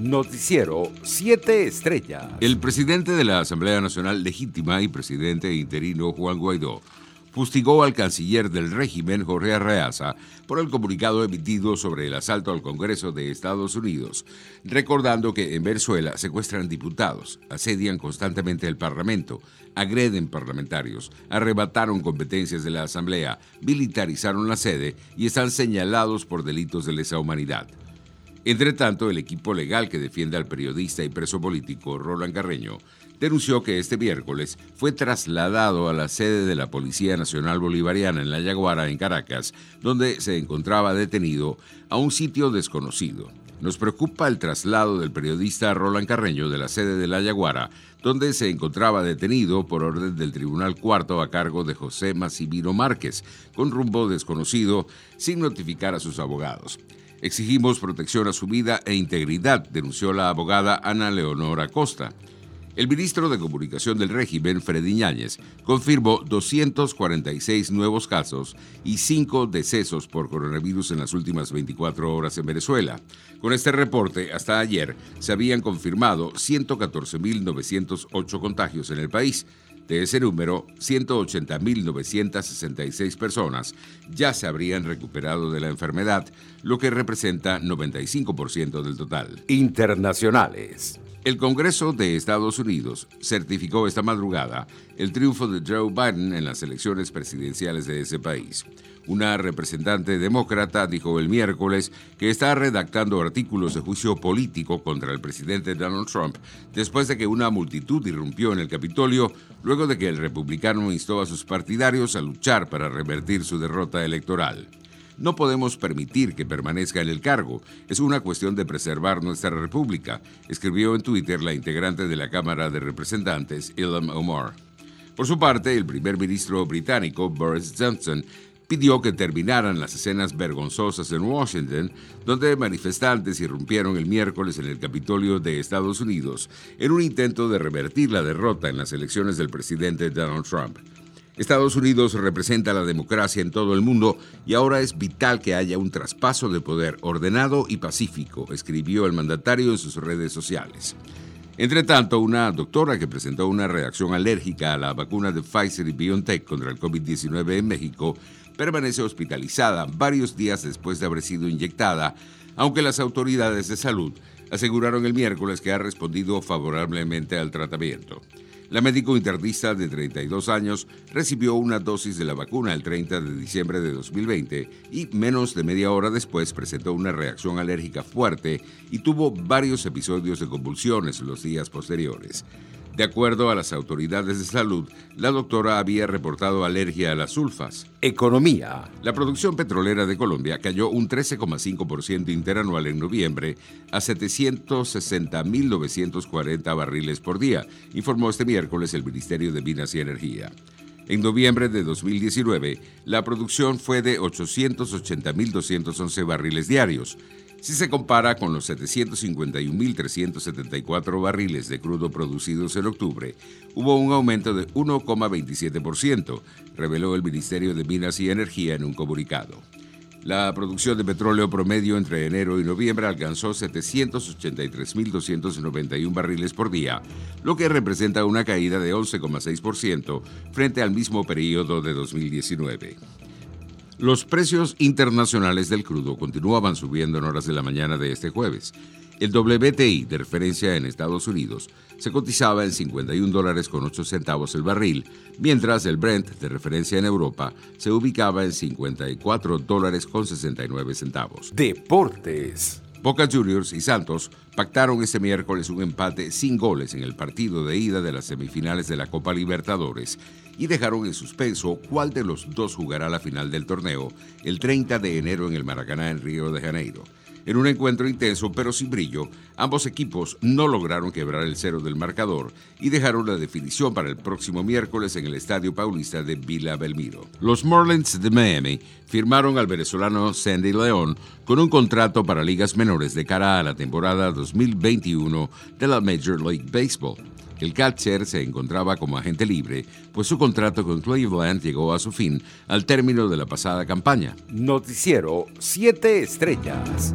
Noticiero 7 Estrellas. El presidente de la Asamblea Nacional Legítima y presidente interino Juan Guaidó fustigó al canciller del régimen Jorge Arreaza por el comunicado emitido sobre el asalto al Congreso de Estados Unidos, recordando que en Venezuela secuestran diputados, asedian constantemente el Parlamento, agreden parlamentarios, arrebataron competencias de la Asamblea, militarizaron la sede y están señalados por delitos de lesa humanidad. Entre tanto, el equipo legal que defiende al periodista y preso político Roland Carreño denunció que este miércoles fue trasladado a la sede de la Policía Nacional Bolivariana en La Yaguara, en Caracas, donde se encontraba detenido a un sitio desconocido. Nos preocupa el traslado del periodista Roland Carreño de la sede de La Yaguara, donde se encontraba detenido por orden del Tribunal Cuarto a cargo de José Massimino Márquez, con rumbo desconocido, sin notificar a sus abogados. Exigimos protección a su vida e integridad, denunció la abogada Ana Leonora Costa. El ministro de Comunicación del régimen, Freddy Ñáñez, confirmó 246 nuevos casos y 5 decesos por coronavirus en las últimas 24 horas en Venezuela. Con este reporte, hasta ayer se habían confirmado 114.908 contagios en el país. De ese número, 180.966 personas ya se habrían recuperado de la enfermedad, lo que representa 95% del total. Internacionales. El Congreso de Estados Unidos certificó esta madrugada el triunfo de Joe Biden en las elecciones presidenciales de ese país. Una representante demócrata dijo el miércoles que está redactando artículos de juicio político contra el presidente Donald Trump después de que una multitud irrumpió en el Capitolio luego de que el republicano instó a sus partidarios a luchar para revertir su derrota electoral. No podemos permitir que permanezca en el cargo. Es una cuestión de preservar nuestra república, escribió en Twitter la integrante de la Cámara de Representantes, Ilham Omar. Por su parte, el primer ministro británico, Boris Johnson, pidió que terminaran las escenas vergonzosas en Washington, donde manifestantes irrumpieron el miércoles en el Capitolio de Estados Unidos en un intento de revertir la derrota en las elecciones del presidente Donald Trump. Estados Unidos representa la democracia en todo el mundo y ahora es vital que haya un traspaso de poder ordenado y pacífico, escribió el mandatario en sus redes sociales. Entre tanto, una doctora que presentó una reacción alérgica a la vacuna de Pfizer y BioNTech contra el COVID-19 en México permanece hospitalizada varios días después de haber sido inyectada, aunque las autoridades de salud aseguraron el miércoles que ha respondido favorablemente al tratamiento. La médico internista de 32 años recibió una dosis de la vacuna el 30 de diciembre de 2020 y menos de media hora después presentó una reacción alérgica fuerte y tuvo varios episodios de convulsiones los días posteriores. De acuerdo a las autoridades de salud, la doctora había reportado alergia a las sulfas. Economía. La producción petrolera de Colombia cayó un 13,5% interanual en noviembre a 760.940 barriles por día, informó este miércoles el Ministerio de Minas y Energía. En noviembre de 2019, la producción fue de 880.211 barriles diarios, si se compara con los 751.374 barriles de crudo producidos en octubre, hubo un aumento de 1,27%, reveló el Ministerio de Minas y Energía en un comunicado. La producción de petróleo promedio entre enero y noviembre alcanzó 783.291 barriles por día, lo que representa una caída de 11,6% frente al mismo periodo de 2019. Los precios internacionales del crudo continuaban subiendo en horas de la mañana de este jueves. El WTI de referencia en Estados Unidos se cotizaba en 51 dólares con 8 centavos el barril, mientras el Brent de referencia en Europa se ubicaba en 54 dólares con 69 centavos. Deportes. Boca Juniors y Santos pactaron este miércoles un empate sin goles en el partido de ida de las semifinales de la Copa Libertadores y dejaron en suspenso cuál de los dos jugará la final del torneo el 30 de enero en el Maracaná en Río de Janeiro. En un encuentro intenso pero sin brillo, ambos equipos no lograron quebrar el cero del marcador y dejaron la definición para el próximo miércoles en el Estadio Paulista de Villa Belmiro. Los Marlins de Miami firmaron al venezolano Sandy León con un contrato para ligas menores de cara a la temporada 2021 de la Major League Baseball. El catcher se encontraba como agente libre, pues su contrato con Cleveland llegó a su fin al término de la pasada campaña. Noticiero 7 Estrellas.